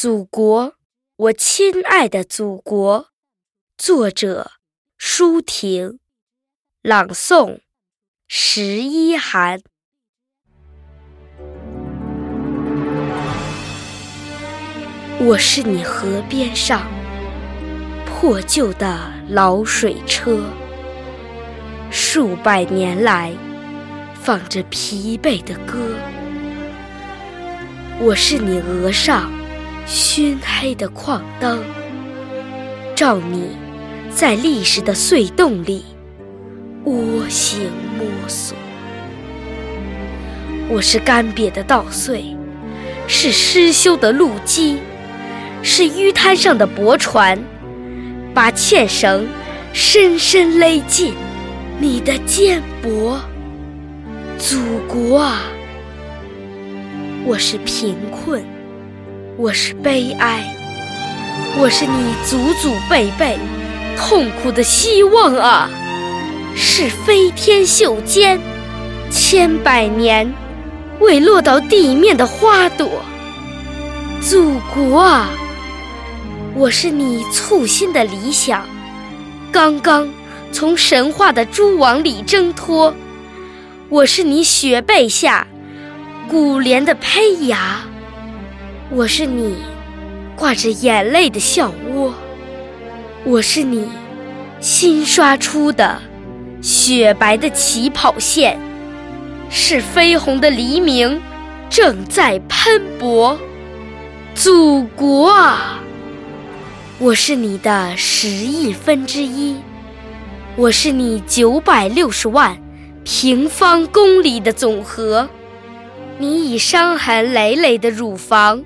祖国，我亲爱的祖国。作者：舒婷，朗诵：十一寒。我是你河边上破旧的老水车，数百年来放着疲惫的歌。我是你额上。熏黑的矿灯，照你在历史的隧洞里蜗行摸索。我是干瘪的稻穗，是失修的路基，是淤滩上的驳船，把纤绳深深勒进你的肩膊。祖国啊，我是贫困。我是悲哀，我是你祖祖辈辈痛苦的希望啊！是飞天袖间千百年未落到地面的花朵。祖国啊，我是你簇新的理想，刚刚从神话的蛛网里挣脱。我是你雪被下古莲的胚芽。我是你挂着眼泪的笑窝，我是你新刷出的雪白的起跑线，是绯红的黎明正在喷薄。祖国啊，我是你的十亿分之一，我是你九百六十万平方公里的总和，你以伤痕累累的乳房。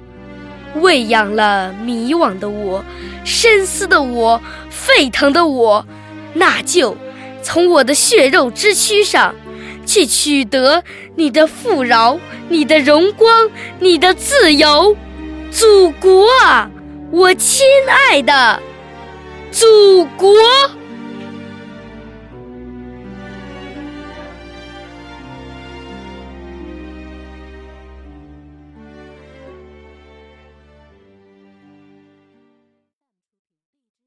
喂养了迷惘的我，深思的我，沸腾的我，那就从我的血肉之躯上去取得你的富饶、你的荣光、你的自由，祖国啊，我亲爱的祖国。